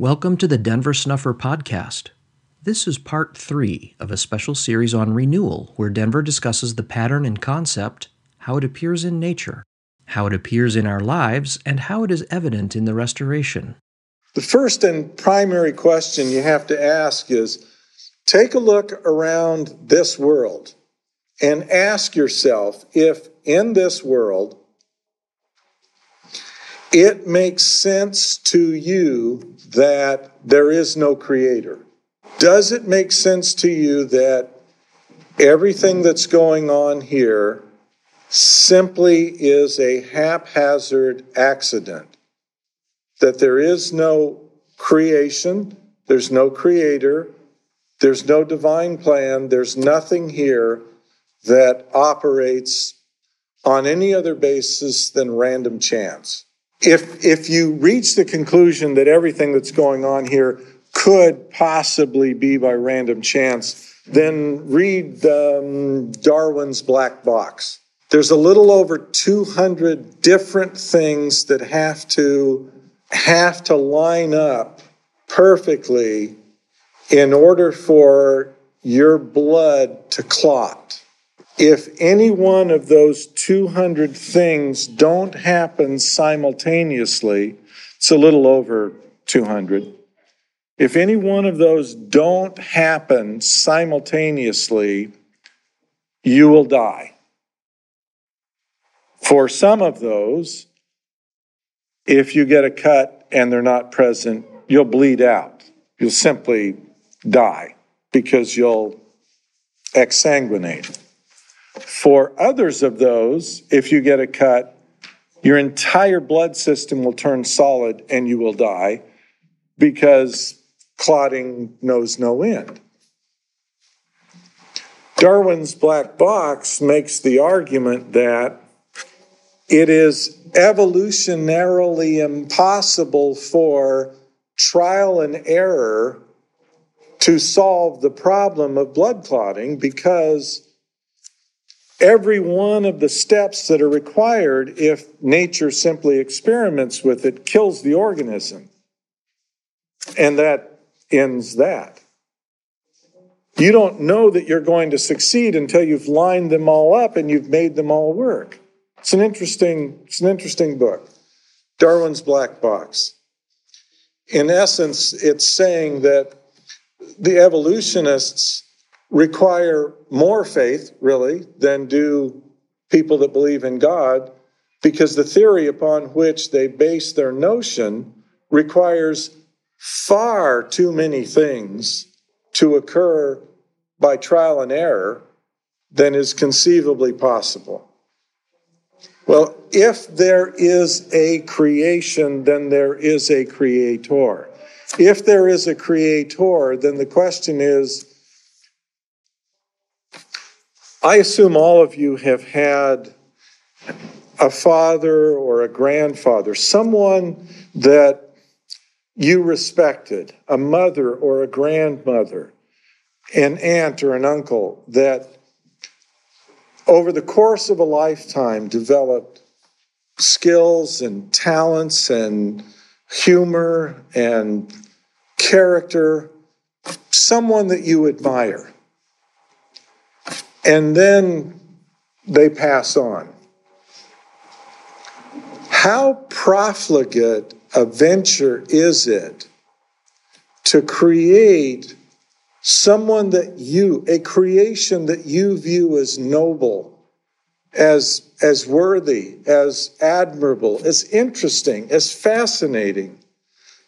Welcome to the Denver Snuffer Podcast. This is part three of a special series on renewal, where Denver discusses the pattern and concept, how it appears in nature, how it appears in our lives, and how it is evident in the restoration. The first and primary question you have to ask is take a look around this world and ask yourself if in this world it makes sense to you that there is no creator? Does it make sense to you that everything that's going on here simply is a haphazard accident? That there is no creation, there's no creator, there's no divine plan, there's nothing here that operates on any other basis than random chance if if you reach the conclusion that everything that's going on here could possibly be by random chance, then read um, Darwin's Black Box. There's a little over 200 different things that have to have to line up perfectly in order for your blood to clot if any one of those 200 things don't happen simultaneously, it's a little over 200. If any one of those don't happen simultaneously, you will die. For some of those, if you get a cut and they're not present, you'll bleed out. You'll simply die because you'll exsanguinate. For others of those, if you get a cut, your entire blood system will turn solid and you will die because clotting knows no end. Darwin's black box makes the argument that it is evolutionarily impossible for trial and error to solve the problem of blood clotting because every one of the steps that are required if nature simply experiments with it kills the organism. And that ends that. You don't know that you're going to succeed until you've lined them all up and you've made them all work. It's an interesting, it's an interesting book. Darwin's Black Box. In essence, it's saying that the evolutionists require more faith, really, than do people that believe in God, because the theory upon which they base their notion requires far too many things to occur by trial and error than is conceivably possible. Well, if there is a creation, then there is a creator. If there is a creator, then the question is I assume all of you have had a father or a grandfather, someone that you respected, a mother or a grandmother, an aunt or an uncle that over the course of a lifetime developed skills and talents and humor and character, someone that you admire and then they pass on. How profligate a venture is it to create someone that you, a creation that you view as noble, as, as worthy, as admirable, as interesting, as fascinating?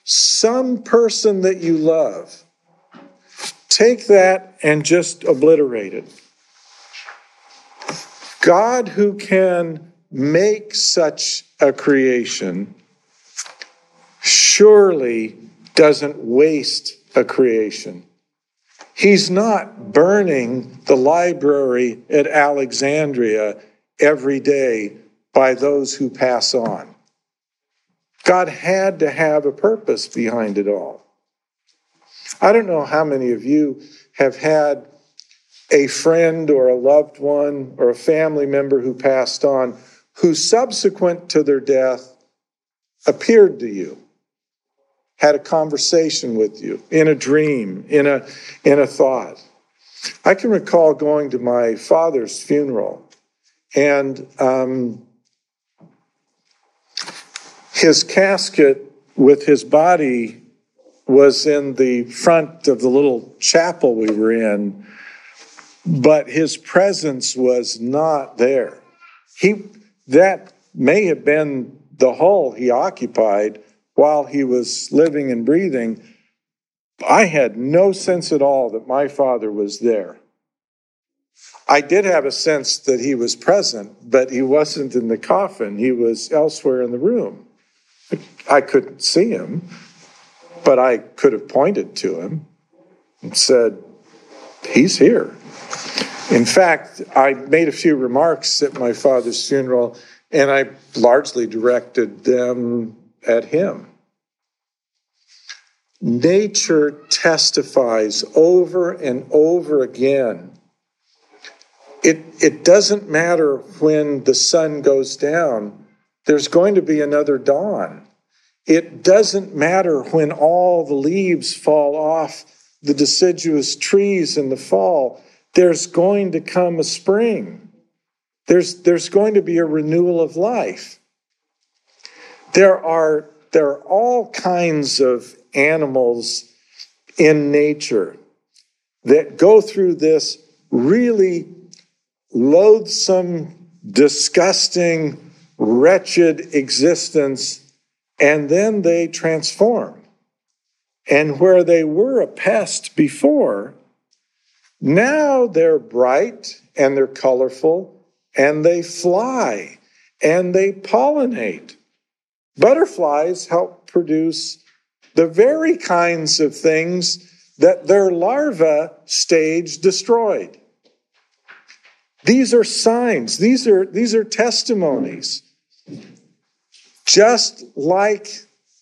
Some person that you love. Take that and just obliterate it. God, who can make such a creation, surely doesn't waste a creation. He's not burning the library at Alexandria every day by those who pass on. God had to have a purpose behind it all. I don't know how many of you have had a friend or a loved one or a family member who passed on, who subsequent to their death appeared to you. had a conversation with you in a dream, in a, in a thought. I can recall going to my father's funeral, and um, his casket with his body was in the front of the little chapel we were in, but his presence was not there. He that may have been the hull he occupied while he was living and breathing. I had no sense at all that my father was there. I did have a sense that he was present, but he wasn't in the coffin. He was elsewhere in the room. I couldn't see him, but I could have pointed to him and said, He's here. In fact, I made a few remarks at my father's funeral, and I largely directed them at him. Nature testifies over and over again. It, it doesn't matter when the sun goes down, there's going to be another dawn. It doesn't matter when all the leaves fall off the deciduous trees in the fall, there's going to come a spring. There's, there's going to be a renewal of life. There are, there are all kinds of animals in nature that go through this really loathsome, disgusting, wretched existence, and then they transform. And where they were a pest before, now they're bright and they're colorful and they fly and they pollinate. Butterflies help produce the very kinds of things that their larva stage destroyed. These are signs, these are, these are testimonies. Just like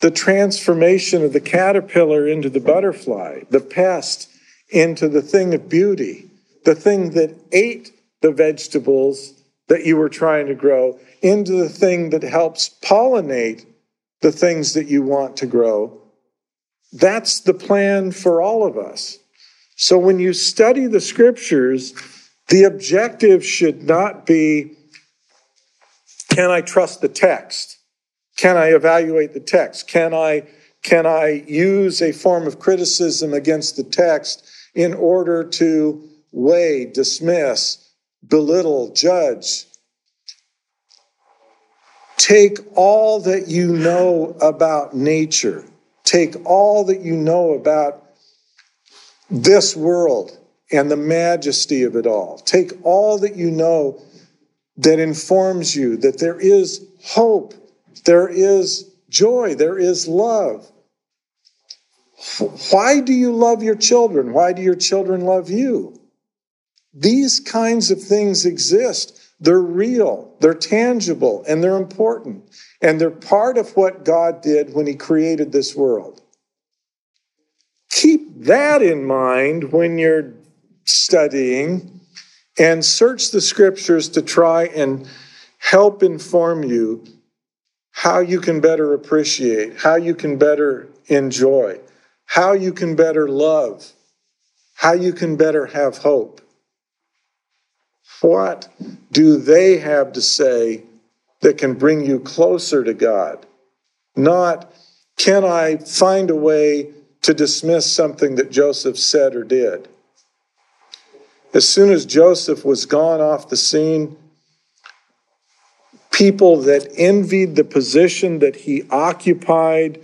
the transformation of the caterpillar into the butterfly, the pest into the thing of beauty, the thing that ate the vegetables that you were trying to grow, into the thing that helps pollinate the things that you want to grow. That's the plan for all of us. So when you study the scriptures, the objective should not be can I trust the text? Can I evaluate the text? Can I, can I use a form of criticism against the text in order to weigh, dismiss, belittle, judge? Take all that you know about nature, take all that you know about this world and the majesty of it all. Take all that you know that informs you that there is hope there is joy, there is love. Why do you love your children? Why do your children love you? These kinds of things exist. They're real, they're tangible, and they're important. And they're part of what God did when He created this world. Keep that in mind when you're studying and search the scriptures to try and help inform you how you can better appreciate, how you can better enjoy, how you can better love, how you can better have hope. What do they have to say that can bring you closer to God? Not, can I find a way to dismiss something that Joseph said or did? As soon as Joseph was gone off the scene, people that envied the position that he occupied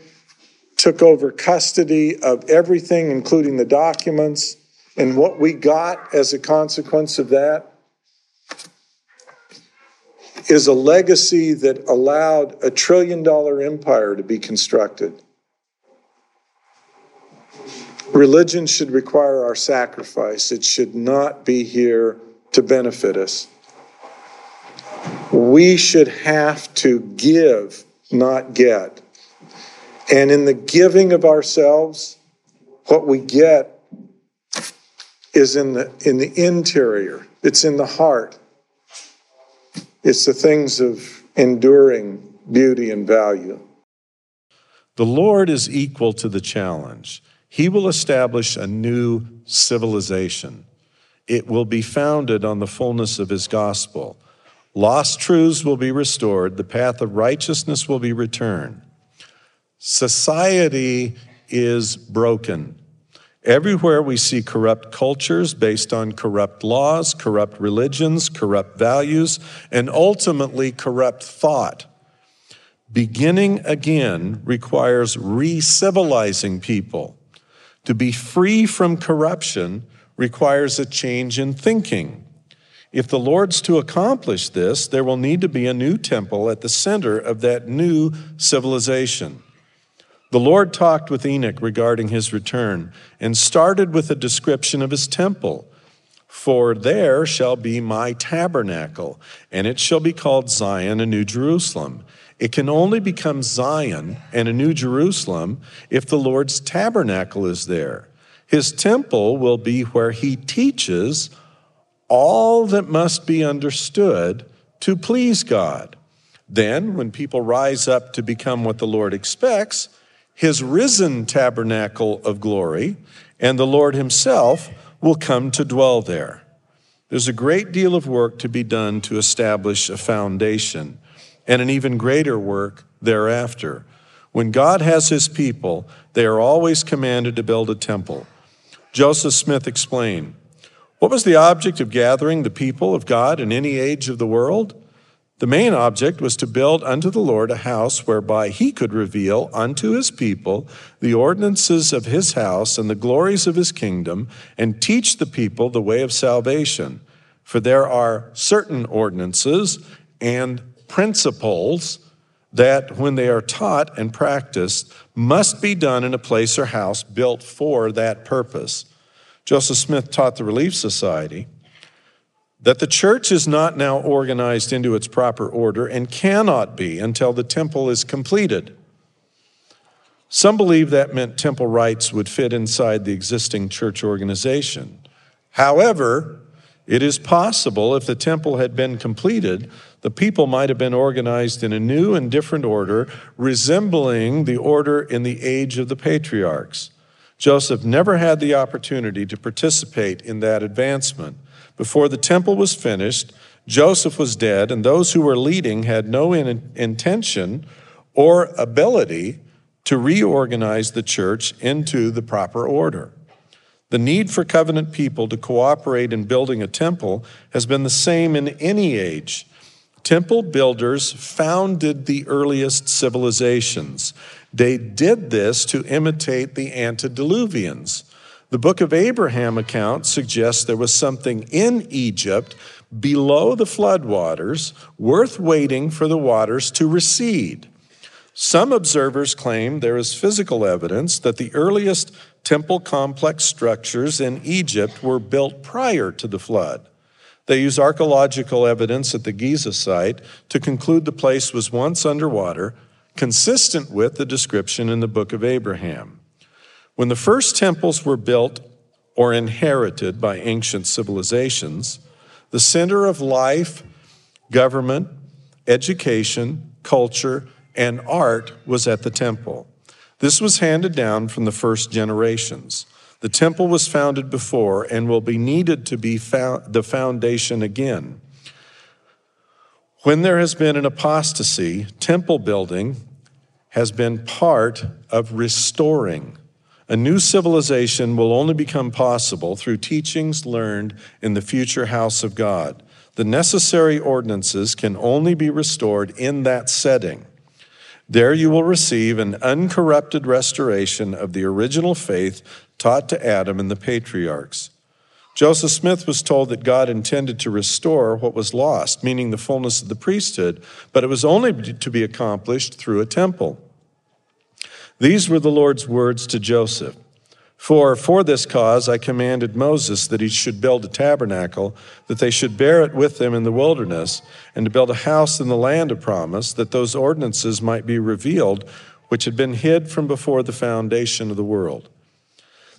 took over custody of everything, including the documents. And what we got as a consequence of that is a legacy that allowed a trillion dollar empire to be constructed. Religion should require our sacrifice, it should not be here to benefit us we should have to give, not get. And in the giving of ourselves, what we get is in the in the interior. It's in the heart. It's the things of enduring beauty and value. The Lord is equal to the challenge. He will establish a new civilization. It will be founded on the fullness of His gospel. Lost truths will be restored, the path of righteousness will be returned. Society is broken. Everywhere we see corrupt cultures based on corrupt laws, corrupt religions, corrupt values, and ultimately corrupt thought. Beginning again requires re civilizing people. To be free from corruption requires a change in thinking. If the Lord's to accomplish this, there will need to be a new temple at the center of that new civilization. The Lord talked with Enoch regarding his return and started with a description of his temple. For there shall be my tabernacle, and it shall be called Zion, a new Jerusalem. It can only become Zion and a new Jerusalem if the Lord's tabernacle is there. His temple will be where he teaches all that must be understood to please God. Then, when people rise up to become what the Lord expects, his risen tabernacle of glory and the Lord himself will come to dwell there. There's a great deal of work to be done to establish a foundation and an even greater work thereafter. When God has his people, they are always commanded to build a temple. Joseph Smith explained What was the object of gathering the people of God in any age of the world? The main object was to build unto the Lord a house whereby he could reveal unto his people the ordinances of his house and the glories of his kingdom, and teach the people the way of salvation. For there are certain ordinances and principles that, when they are taught and practiced, must be done in a place or house built for that purpose. Joseph Smith taught the Relief Society that the church is not now organized into its proper order and cannot be until the temple is completed. Some believe that meant temple rites would fit inside the existing church organization. However, it is possible if the temple had been completed, the people might have been organized in a new and different order, resembling the order in the age of the patriarchs. Joseph never had the opportunity to participate in that advancement. Before the temple was finished, Joseph was dead, and those who were leading had no in- intention or ability to reorganize the church into the proper order. The need for covenant people to cooperate in building a temple has been the same in any age. Temple builders founded the earliest civilizations. They did this to imitate the antediluvians. The book of Abraham account suggests there was something in Egypt below the floodwaters worth waiting for the waters to recede. Some observers claim there is physical evidence that the earliest temple complex structures in Egypt were built prior to the flood. They use archaeological evidence at the Giza site to conclude the place was once underwater, consistent with the description in the book of Abraham. When the first temples were built or inherited by ancient civilizations, the center of life, government, education, culture, and art was at the temple. This was handed down from the first generations. The temple was founded before and will be needed to be the foundation again. When there has been an apostasy, temple building has been part of restoring a new civilization will only become possible through teachings learned in the future house of God. The necessary ordinances can only be restored in that setting. There you will receive an uncorrupted restoration of the original faith taught to Adam and the patriarchs. Joseph Smith was told that God intended to restore what was lost, meaning the fullness of the priesthood, but it was only to be accomplished through a temple. These were the Lord's words to Joseph. For for this cause I commanded Moses that he should build a tabernacle, that they should bear it with them in the wilderness, and to build a house in the land of promise, that those ordinances might be revealed, which had been hid from before the foundation of the world.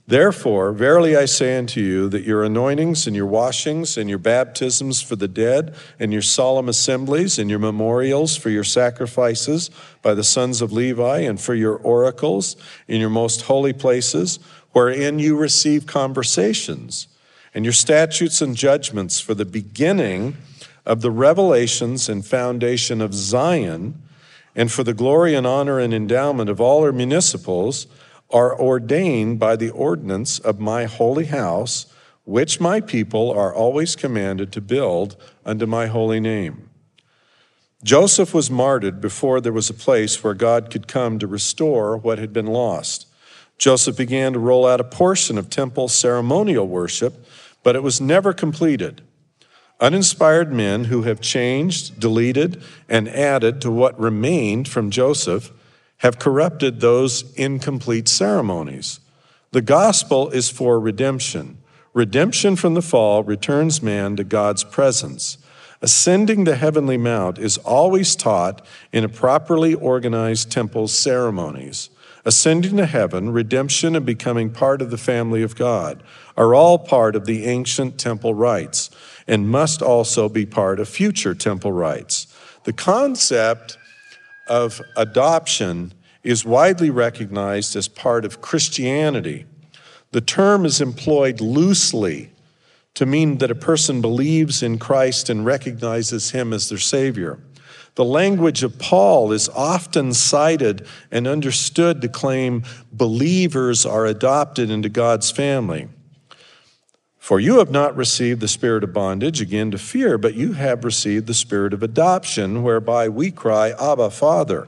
Therefore, verily I say unto you that your anointings and your washings and your baptisms for the dead and your solemn assemblies and your memorials for your sacrifices by the sons of Levi and for your oracles in your most holy places, wherein you receive conversations, and your statutes and judgments for the beginning of the revelations and foundation of Zion, and for the glory and honor and endowment of all our municipals are ordained by the ordinance of my holy house, which my people are always commanded to build unto my holy name. Joseph was martyred before there was a place where God could come to restore what had been lost. Joseph began to roll out a portion of temple ceremonial worship, but it was never completed. Uninspired men who have changed, deleted, and added to what remained from Joseph have corrupted those incomplete ceremonies. The gospel is for redemption. Redemption from the fall returns man to God's presence. Ascending the heavenly mount is always taught in a properly organized temple ceremonies. Ascending to heaven, redemption, and becoming part of the family of God are all part of the ancient temple rites and must also be part of future temple rites. The concept of adoption is widely recognized as part of Christianity. The term is employed loosely to mean that a person believes in Christ and recognizes him as their Savior. The language of Paul is often cited and understood to claim believers are adopted into God's family. For you have not received the spirit of bondage again to fear, but you have received the spirit of adoption, whereby we cry, Abba, Father.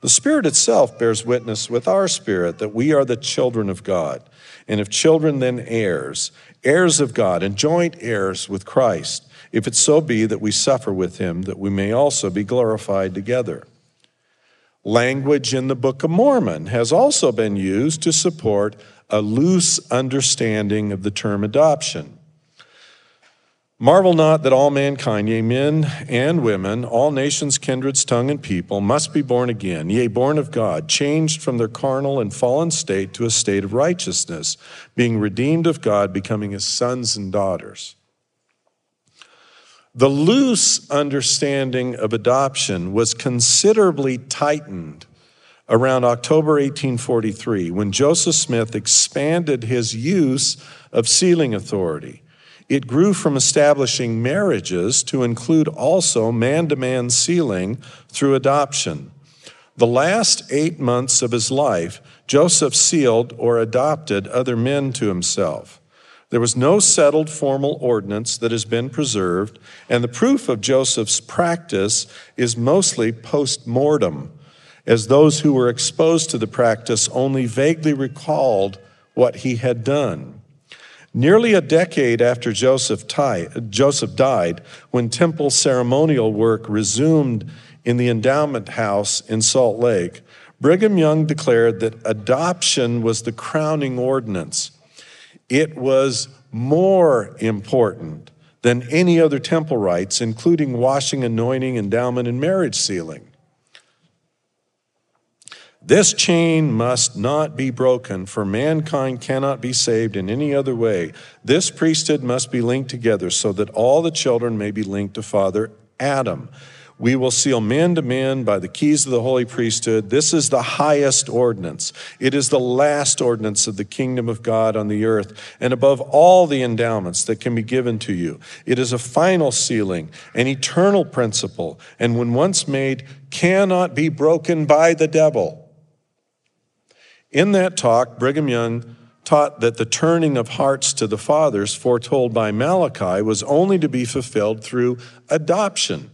The Spirit itself bears witness with our spirit that we are the children of God. And if children, then heirs, heirs of God, and joint heirs with Christ, if it so be that we suffer with him, that we may also be glorified together. Language in the Book of Mormon has also been used to support a loose understanding of the term adoption. Marvel not that all mankind, yea, men and women, all nations, kindreds, tongue, and people, must be born again, yea, born of God, changed from their carnal and fallen state to a state of righteousness, being redeemed of God, becoming his sons and daughters. The loose understanding of adoption was considerably tightened around October 1843 when Joseph Smith expanded his use of sealing authority. It grew from establishing marriages to include also man to man sealing through adoption. The last eight months of his life, Joseph sealed or adopted other men to himself. There was no settled formal ordinance that has been preserved, and the proof of Joseph's practice is mostly post mortem as those who were exposed to the practice only vaguely recalled what he had done. Nearly a decade after Joseph, died, when temple ceremonial work resumed in the endowment house in Salt Lake, Brigham Young declared that adoption was the crowning ordinance. It was more important than any other temple rites, including washing, anointing, endowment, and marriage sealing. This chain must not be broken, for mankind cannot be saved in any other way. This priesthood must be linked together so that all the children may be linked to Father Adam. We will seal man to man by the keys of the holy priesthood. This is the highest ordinance. It is the last ordinance of the kingdom of God on the earth, and above all the endowments that can be given to you. It is a final sealing, an eternal principle, and when once made, cannot be broken by the devil. In that talk, Brigham Young taught that the turning of hearts to the fathers foretold by Malachi was only to be fulfilled through adoption.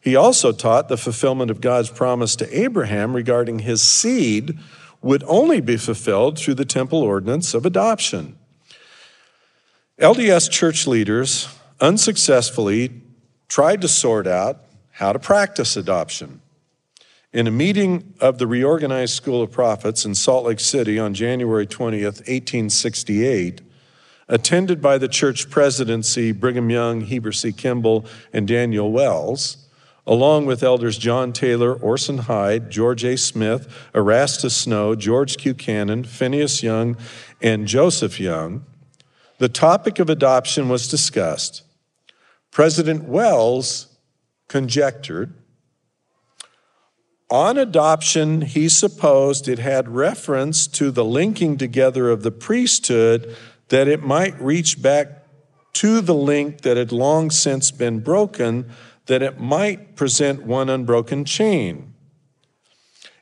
He also taught the fulfillment of God's promise to Abraham regarding his seed would only be fulfilled through the temple ordinance of adoption. LDS church leaders unsuccessfully tried to sort out how to practice adoption. In a meeting of the reorganized School of Prophets in Salt Lake City on January 20th, 1868, attended by the church presidency Brigham Young, Heber C. Kimball, and Daniel Wells, along with elders John Taylor, Orson Hyde, George A. Smith, Erastus Snow, George Q. Cannon, Phineas Young, and Joseph Young, the topic of adoption was discussed. President Wells conjectured on adoption, he supposed it had reference to the linking together of the priesthood, that it might reach back to the link that had long since been broken, that it might present one unbroken chain.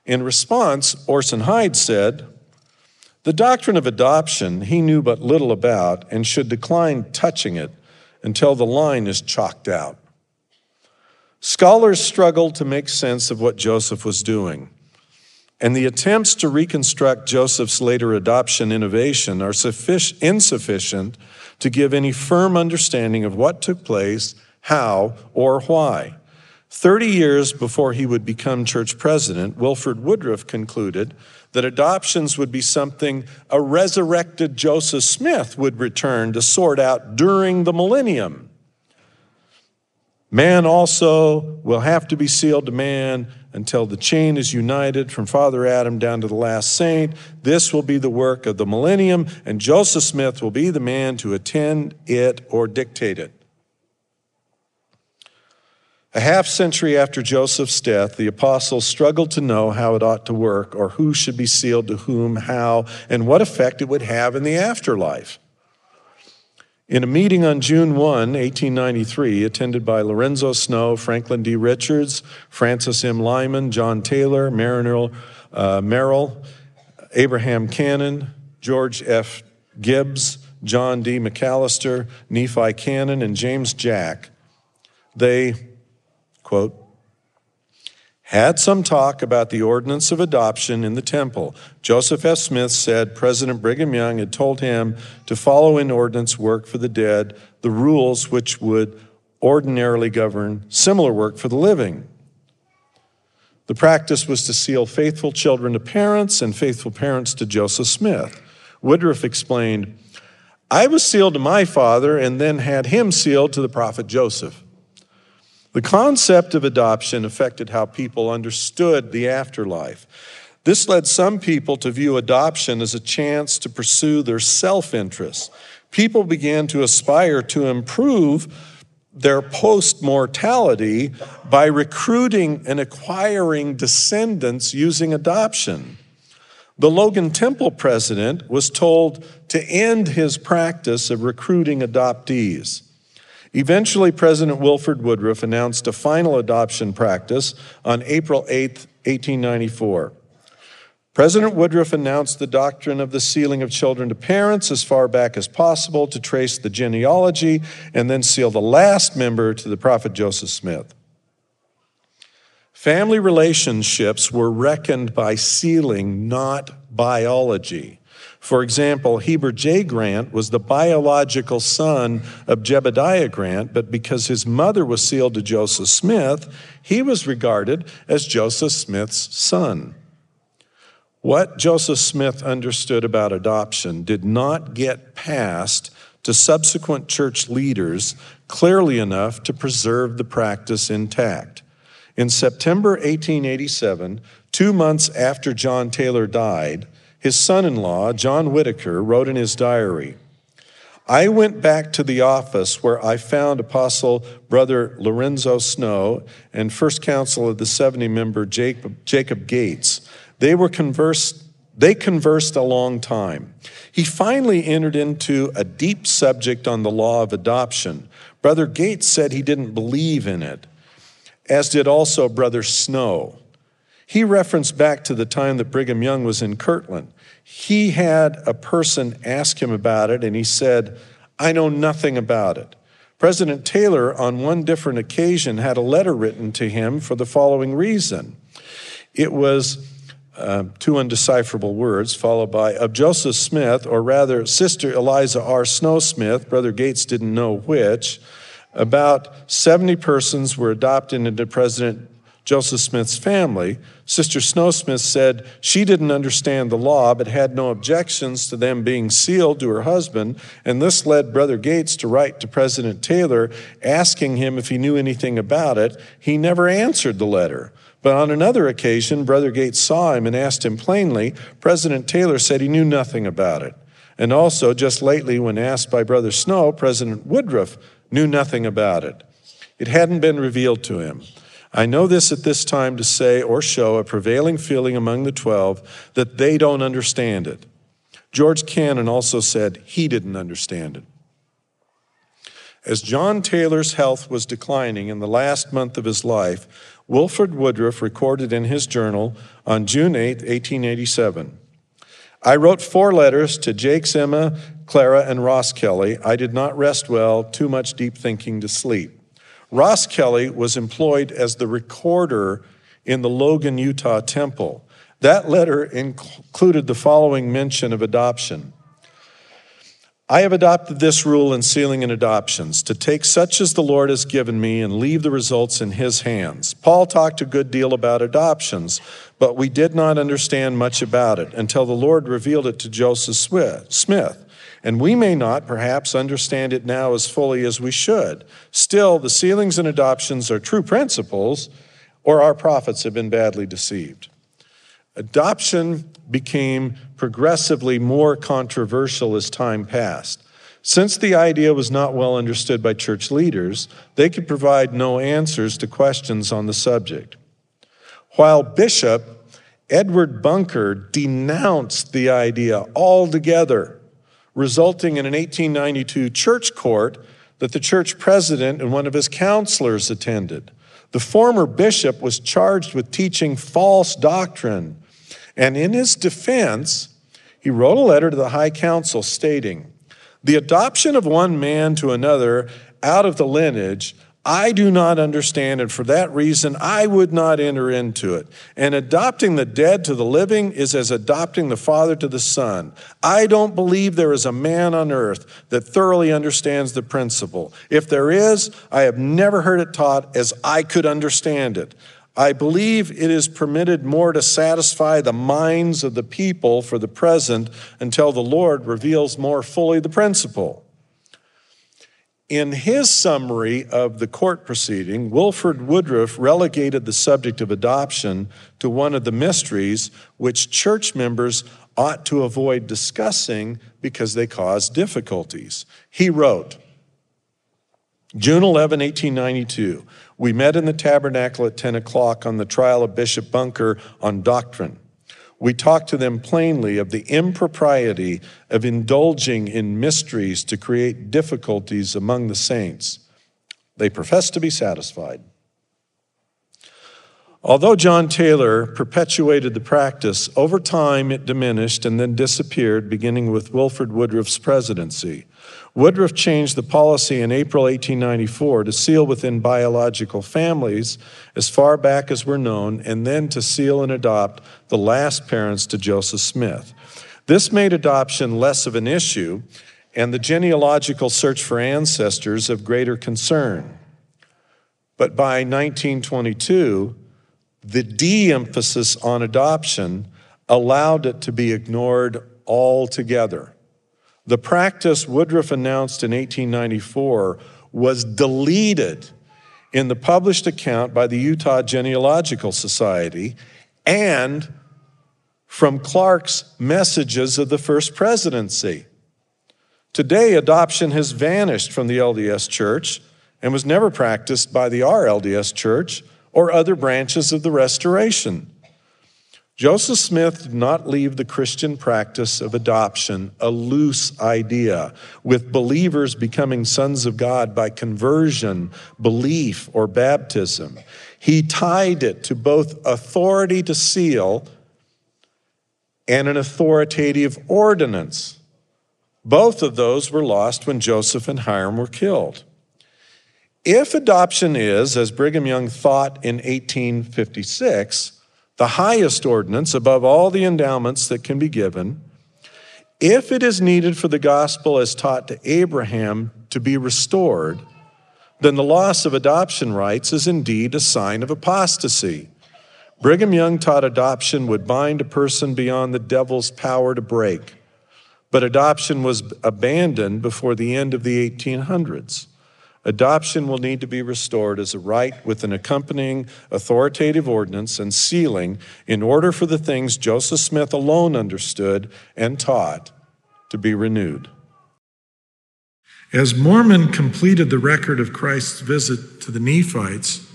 In response, Orson Hyde said, The doctrine of adoption he knew but little about and should decline touching it until the line is chalked out. Scholars struggled to make sense of what Joseph was doing, and the attempts to reconstruct Joseph's later adoption innovation are insufficient to give any firm understanding of what took place, how, or why. Thirty years before he would become church president, Wilford Woodruff concluded that adoptions would be something a resurrected Joseph Smith would return to sort out during the millennium. Man also will have to be sealed to man until the chain is united from Father Adam down to the last saint. This will be the work of the millennium, and Joseph Smith will be the man to attend it or dictate it. A half century after Joseph's death, the apostles struggled to know how it ought to work, or who should be sealed to whom, how, and what effect it would have in the afterlife. In a meeting on June 1, 1893, attended by Lorenzo Snow, Franklin D. Richards, Francis M. Lyman, John Taylor, Marriner, uh, Merrill, Abraham Cannon, George F. Gibbs, John D. McAllister, Nephi Cannon, and James Jack, they, quote, had some talk about the ordinance of adoption in the temple. Joseph F. Smith said President Brigham Young had told him to follow in ordinance work for the dead the rules which would ordinarily govern similar work for the living. The practice was to seal faithful children to parents and faithful parents to Joseph Smith. Woodruff explained, I was sealed to my father and then had him sealed to the prophet Joseph. The concept of adoption affected how people understood the afterlife. This led some people to view adoption as a chance to pursue their self interest. People began to aspire to improve their post mortality by recruiting and acquiring descendants using adoption. The Logan Temple president was told to end his practice of recruiting adoptees. Eventually, President Wilford Woodruff announced a final adoption practice on April 8, 1894. President Woodruff announced the doctrine of the sealing of children to parents as far back as possible to trace the genealogy and then seal the last member to the prophet Joseph Smith. Family relationships were reckoned by sealing, not biology. For example, Heber J. Grant was the biological son of Jedediah Grant, but because his mother was sealed to Joseph Smith, he was regarded as Joseph Smith's son. What Joseph Smith understood about adoption did not get passed to subsequent church leaders clearly enough to preserve the practice intact. In September 1887, two months after John Taylor died, his son in law, John Whitaker, wrote in his diary I went back to the office where I found Apostle Brother Lorenzo Snow and First Council of the 70 member Jacob, Jacob Gates. They were conversed. They conversed a long time. He finally entered into a deep subject on the law of adoption. Brother Gates said he didn't believe in it, as did also Brother Snow. He referenced back to the time that Brigham Young was in Kirtland. He had a person ask him about it, and he said, I know nothing about it. President Taylor, on one different occasion, had a letter written to him for the following reason. It was uh, two undecipherable words, followed by of Joseph Smith, or rather, Sister Eliza R. Snow Smith, Brother Gates didn't know which. About 70 persons were adopted into President Joseph Smith's family, Sister Snow Smith said she didn't understand the law but had no objections to them being sealed to her husband, and this led Brother Gates to write to President Taylor asking him if he knew anything about it. He never answered the letter. But on another occasion, Brother Gates saw him and asked him plainly. President Taylor said he knew nothing about it. And also, just lately, when asked by Brother Snow, President Woodruff knew nothing about it. It hadn't been revealed to him. I know this at this time to say or show a prevailing feeling among the twelve that they don't understand it. George Cannon also said he didn't understand it. As John Taylor's health was declining in the last month of his life, Wilford Woodruff recorded in his journal on June 8, 1887 I wrote four letters to Jakes, Emma, Clara, and Roskelley. I did not rest well, too much deep thinking to sleep. Roskelley was employed as the recorder in the Logan, Utah temple. That letter included the following mention of adoption. I have adopted this rule in sealing and adoptions to take such as the Lord has given me and leave the results in His hands. Paul talked a good deal about adoptions, but we did not understand much about it until the Lord revealed it to Joseph Smith. And we may not, perhaps, understand it now as fully as we should. Still, the sealings and adoptions are true principles, or our prophets have been badly deceived. Adoption became progressively more controversial as time passed. Since the idea was not well understood by church leaders, they could provide no answers to questions on the subject. While Bishop Edward Bunker denounced the idea altogether, resulting in an 1892 church court that the church president and one of his counselors attended. The former bishop was charged with teaching false doctrine and in his defense, he wrote a letter to the High Council stating, The adoption of one man to another out of the lineage I do not understand, and for that reason, I would not enter into it. And adopting the dead to the living is as adopting the Father to the Son. I don't believe there is a man on earth that thoroughly understands the principle. If there is, I have never heard it taught as I could understand it. I believe it is permitted more to satisfy the minds of the people for the present until the Lord reveals more fully the principle. In his summary of the court proceeding, Wilford Woodruff relegated the subject of adoption to one of the mysteries which church members ought to avoid discussing because they cause difficulties. He wrote, June 11, 1892, we met in the tabernacle at 10 o'clock on the trial of Bishop Bunker on doctrine. We talk to them plainly of the impropriety of indulging in mysteries to create difficulties among the saints. They profess to be satisfied. Although John Taylor perpetuated the practice, over time it diminished and then disappeared, beginning with Wilford Woodruff's presidency. Woodruff changed the policy in April 1894 to seal within biological families as far back as were known, and then to seal and adopt the last parents to Joseph Smith. This made adoption less of an issue and the genealogical search for ancestors of greater concern. But by 1922, the de emphasis on adoption allowed it to be ignored altogether. The practice Woodruff announced in 1894 was deleted in the published account by the Utah Genealogical Society and from Clark's messages of the first presidency. Today, adoption has vanished from the LDS Church and was never practiced by the RLDS Church or other branches of the restoration. Joseph Smith did not leave the Christian practice of adoption a loose idea, with believers becoming sons of God by conversion, belief, or baptism. He tied it to both authority to seal and an authoritative ordinance. Both of those were lost when Joseph and Hyrum were killed. If adoption is, as Brigham Young thought in 1856, the highest ordinance above all the endowments that can be given, if it is needed for the gospel as taught to Abraham to be restored, then the loss of adoption rites is indeed a sign of apostasy. Brigham Young taught adoption would bind a person beyond the devil's power to break, but adoption was abandoned before the end of the 1800s. Adoption will need to be restored as a rite with an accompanying authoritative ordinance and sealing in order for the things Joseph Smith alone understood and taught to be renewed. As Mormon completed the record of Christ's visit to the Nephites,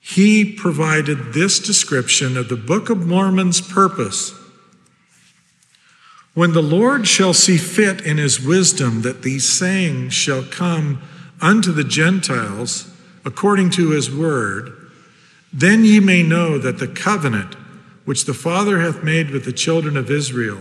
he provided this description of the Book of Mormon's purpose. When the Lord shall see fit in his wisdom that these sayings shall come unto the Gentiles according to his word, then ye may know that the covenant which the Father hath made with the children of Israel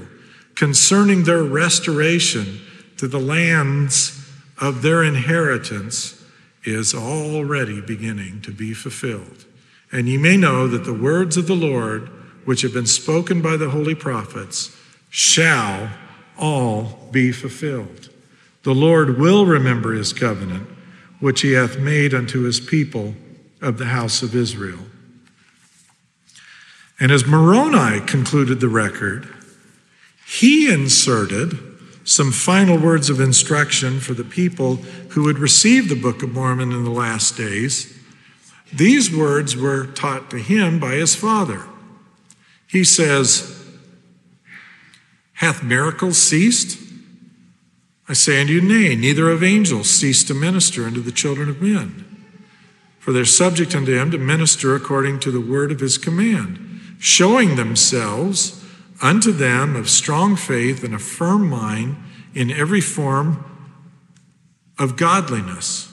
concerning their restoration to the lands of their inheritance is already beginning to be fulfilled. And ye may know that the words of the Lord, which have been spoken by the holy prophets, shall all be fulfilled. The Lord will remember his covenant, which he hath made unto his people of the house of Israel. And as Moroni concluded the record, he inserted some final words of instruction for the people who would receive the Book of Mormon in the last days. These words were taught to him by his father. He says, Hath miracles ceased? I say unto you, nay, neither have angels ceased to minister unto the children of men. For they're subject unto him to minister according to the word of his command, showing themselves unto them of strong faith and a firm mind in every form of godliness.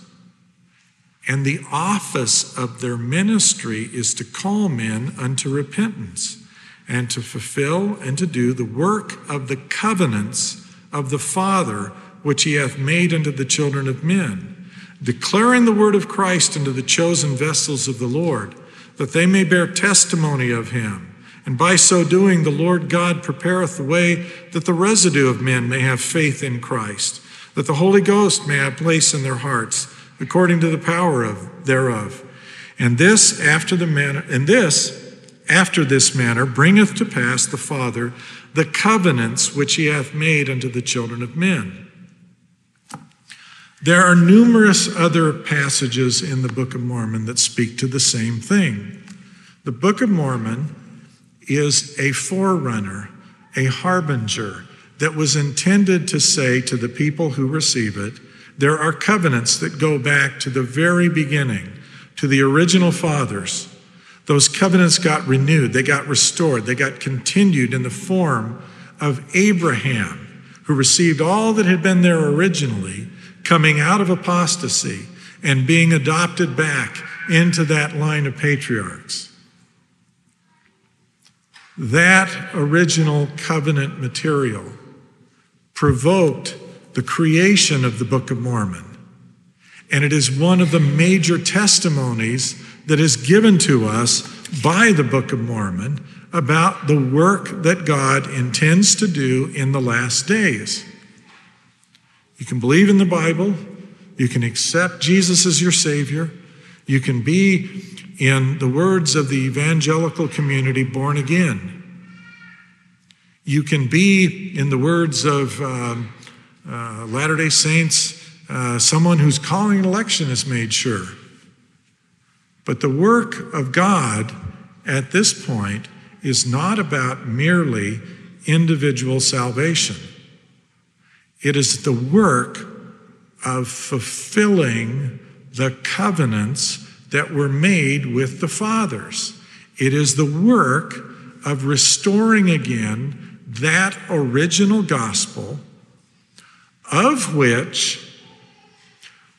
And the office of their ministry is to call men unto repentance and to fulfill and to do the work of the covenants of the Father which he hath made unto the children of men, declaring the word of Christ unto the chosen vessels of the Lord, that they may bear testimony of him. And by so doing, the Lord God prepareth the way that the residue of men may have faith in Christ, that the Holy Ghost may have place in their hearts, according to the power of thereof. And this after the manner, and this after this manner bringeth to pass the Father the covenants which he hath made unto the children of men. There are numerous other passages in the Book of Mormon that speak to the same thing. The Book of Mormon is a forerunner, a harbinger that was intended to say to the people who receive it, there are covenants that go back to the very beginning, to the original fathers. Those covenants got renewed, they got restored, they got continued in the form of Abraham, who received all that had been there originally, coming out of apostasy and being adopted back into that line of patriarchs. That original covenant material provoked the creation of the Book of Mormon. And it is one of the major testimonies that is given to us by the Book of Mormon about the work that God intends to do in the last days. You can believe in the Bible, you can accept Jesus as your Savior, you can be in the words of the evangelical community, born again. You can be, in the words of um, uh, Latter day Saints, uh, someone whose calling and election is made sure. But the work of God at this point is not about merely individual salvation, it is the work of fulfilling the covenants that were made with the fathers. It is the work of restoring again that original gospel, of which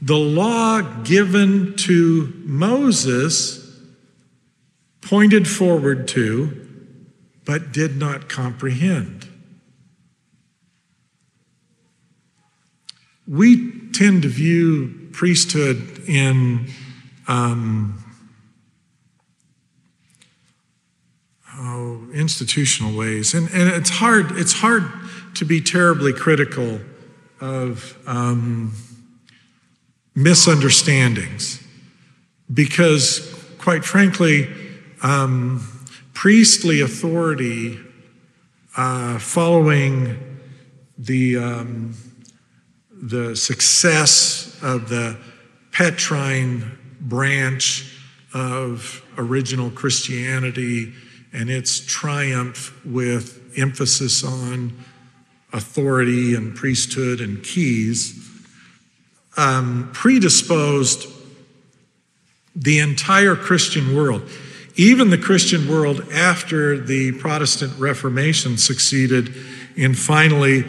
the law given to Moses pointed forward to, but did not comprehend. We tend to view priesthood in um, oh, institutional ways. And, and it's, hard, it's hard to be terribly critical of um, misunderstandings because, quite frankly, um, priestly authority uh, following the, um, the success of the Petrine branch of original Christianity and its triumph with emphasis on authority and priesthood and keys, um, predisposed the entire Christian world, even the Christian world after the Protestant Reformation succeeded in finally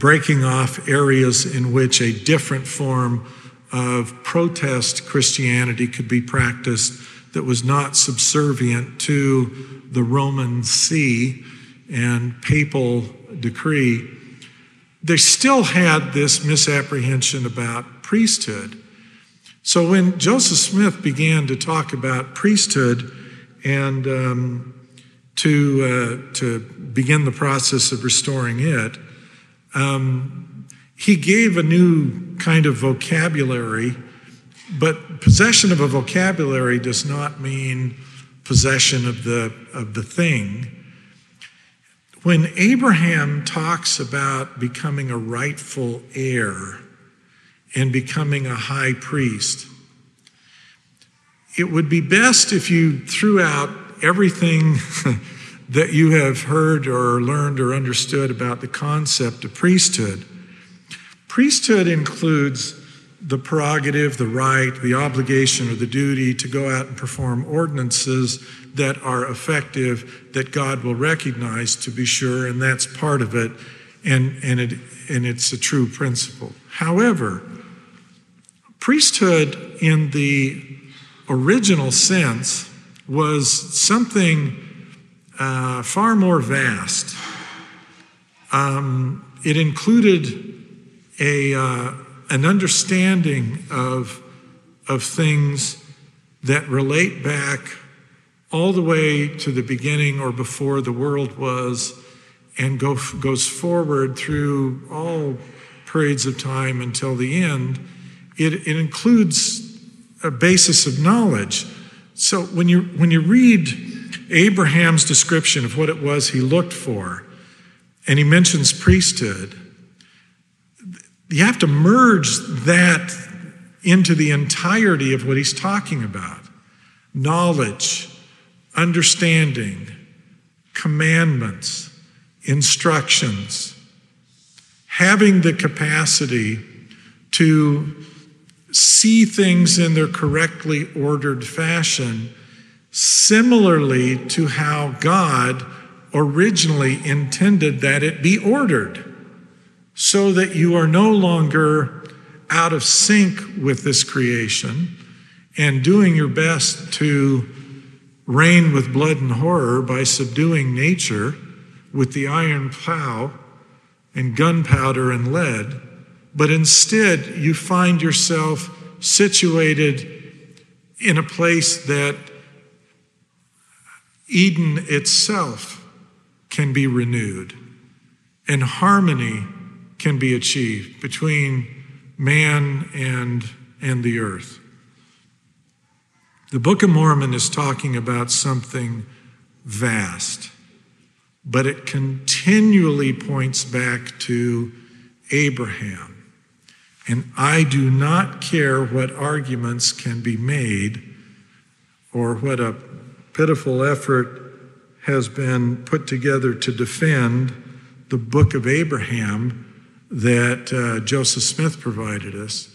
breaking off areas in which a different form of protest Christianity could be practiced that was not subservient to the Roman see and papal decree, they still had this misapprehension about priesthood. So when Joseph Smith began to talk about priesthood and um, to, uh, to begin the process of restoring it, um, he gave a new kind of vocabulary, but possession of a vocabulary does not mean possession of the, of the thing. When Abraham talks about becoming a rightful heir and becoming a high priest, it would be best if you threw out everything that you have heard or learned or understood about the concept of priesthood. Priesthood includes the prerogative, the right, the obligation, or the duty to go out and perform ordinances that are effective, that God will recognize to be sure, and that's part of it, and, and, it, and it's a true principle. However, priesthood in the original sense was something uh, far more vast. Um, it included a, uh, an understanding of, of things that relate back all the way to the beginning or before the world was and go, goes forward through all periods of time until the end, it, it includes a basis of knowledge. So when you, when you read Abraham's description of what it was he looked for, and he mentions priesthood, you have to merge that into the entirety of what he's talking about. Knowledge, understanding, commandments, instructions, having the capacity to see things in their correctly ordered fashion, similarly to how God originally intended that it be ordered, so that you are no longer out of sync with this creation and doing your best to reign with blood and horror by subduing nature with the iron plow and gunpowder and lead, but instead you find yourself situated in a place that Eden itself can be renewed and harmony can be achieved between man and, and the earth. The Book of Mormon is talking about something vast, but it continually points back to Abraham. And I do not care what arguments can be made or what a pitiful effort has been put together to defend the book of Abraham that uh, Joseph Smith provided us.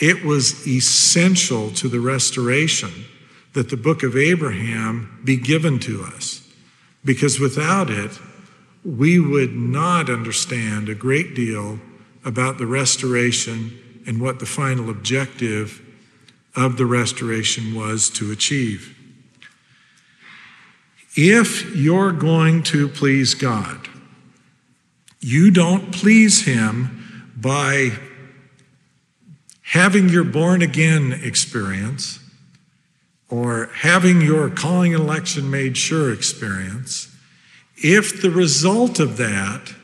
It was essential to the restoration that the book of Abraham be given to us, because without it, we would not understand a great deal about the restoration and what the final objective of the restoration was to achieve. If you're going to please God, you don't please Him by having your born again experience or having your calling and election made sure experience, if the result of that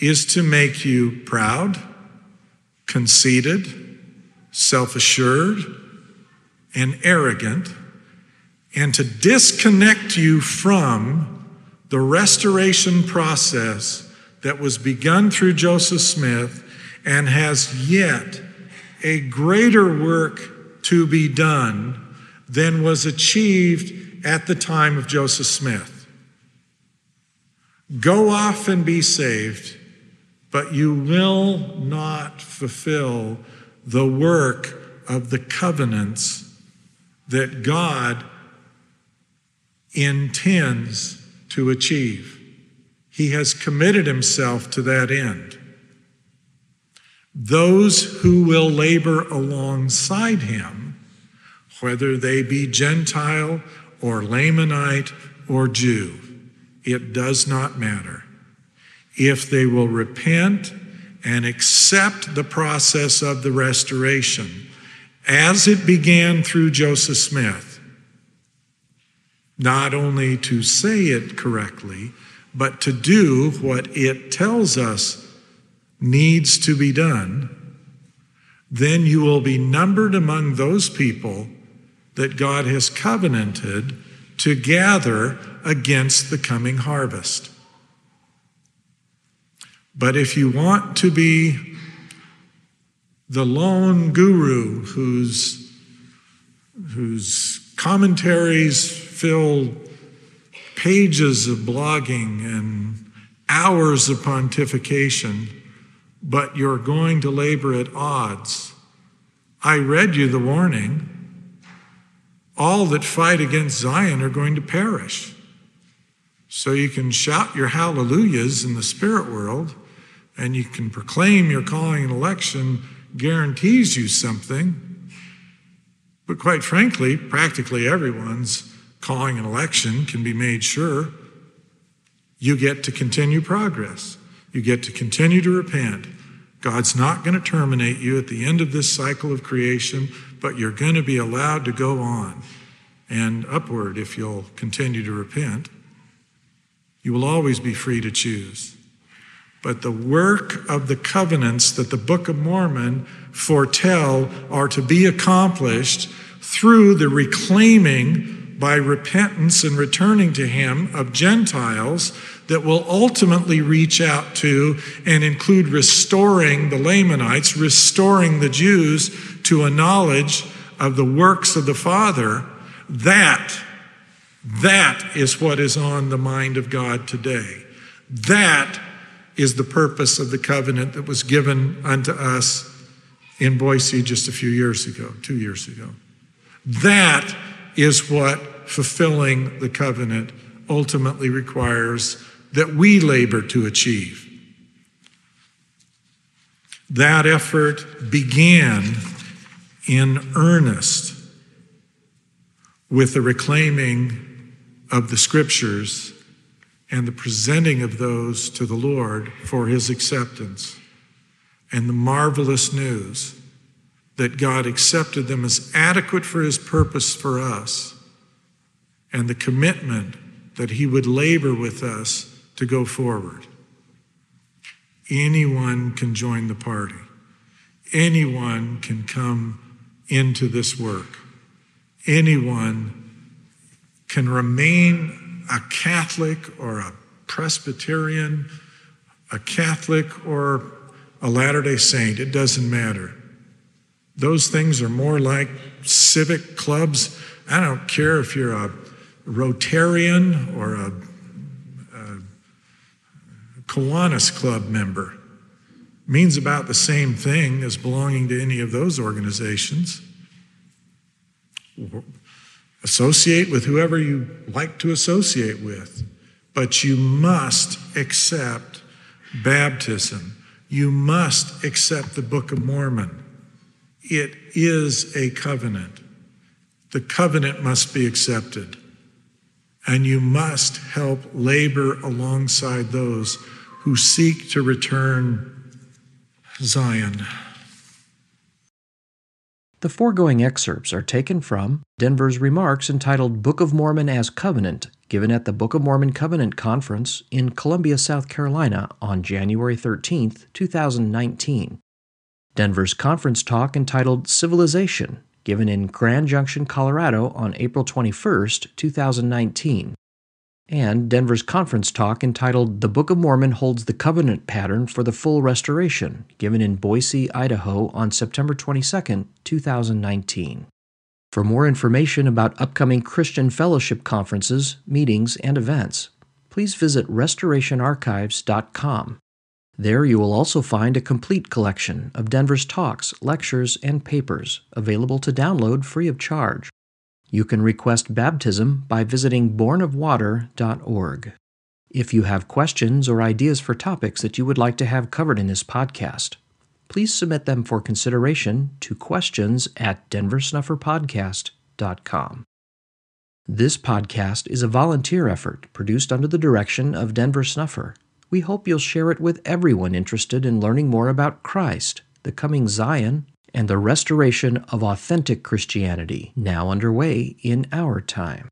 is to make you proud, conceited, self assured, and arrogant, and to disconnect you from the restoration process that was begun through Joseph Smith and has yet a greater work to be done than was achieved at the time of Joseph Smith. Go off and be saved but you will not fulfill the work of the covenants that God intends to achieve. He has committed himself to that end. Those who will labor alongside him, whether they be Gentile or Lamanite or Jew, it does not matter. If they will repent and accept the process of the restoration as it began through Joseph Smith, not only to say it correctly, but to do what it tells us needs to be done, then you will be numbered among those people that God has covenanted to gather against the coming harvest. But if you want to be the lone guru whose, whose commentaries fill pages of blogging and hours of pontification, but you're going to labor at odds. I read you the warning. All that fight against Zion are going to perish. So you can shout your hallelujahs in the spirit world and you can proclaim your calling and election guarantees you something. But quite frankly, practically everyone's calling an election can be made sure. You get to continue progress. You get to continue to repent. God's not going to terminate you at the end of this cycle of creation, but you're going to be allowed to go on and upward if you'll continue to repent. You will always be free to choose. But the work of the covenants that the Book of Mormon foretell are to be accomplished through the reclaiming by repentance and returning to Him of Gentiles that will ultimately reach out to and include restoring the Lamanites, restoring the Jews to a knowledge of the works of the Father. That, that is what is on the mind of God today. That is the purpose of the covenant that was given unto us in Boise just a few years ago, two years ago. That is what fulfilling the covenant ultimately requires that we labor to achieve. That effort began in earnest with the reclaiming of the scriptures and the presenting of those to the Lord for his acceptance. And the marvelous news that God accepted them as adequate for his purpose for us, and the commitment that he would labor with us to go forward. Anyone can join the party. Anyone can come into this work. Anyone can remain a Catholic or a Presbyterian, a Catholic or a Latter day Saint, it doesn't matter. Those things are more like civic clubs. I don't care if you're a Rotarian or a, a Kiwanis Club member. Means about the same thing as belonging to any of those organizations. Associate with whoever you like to associate with, but you must accept baptism. You must accept the Book of Mormon. It is a covenant. The covenant must be accepted. And you must help labor alongside those who seek to return Zion. The foregoing excerpts are taken from Denver's remarks entitled Book of Mormon as Covenant, given at the Book of Mormon Covenant Conference in Columbia, South Carolina on January 13, 2019. Denver's conference talk entitled Civilization, given in Grand Junction, Colorado on April 21, 2019 and Denver's conference talk entitled The Book of Mormon Holds the Covenant Pattern for the Full Restoration, given in Boise, Idaho on September 22, 2019. For more information about upcoming Christian Fellowship conferences, meetings, and events, please visit restorationarchives.com. There you will also find a complete collection of Denver's talks, lectures, and papers available to download free of charge. You can request baptism by visiting bornofwater.org. If you have questions or ideas for topics that you would like to have covered in this podcast, please submit them for consideration to questions at denversnufferpodcast.com. This podcast is a volunteer effort produced under the direction of Denver Snuffer. We hope you'll share it with everyone interested in learning more about Christ, the coming Zion, and the restoration of authentic Christianity now underway in our time.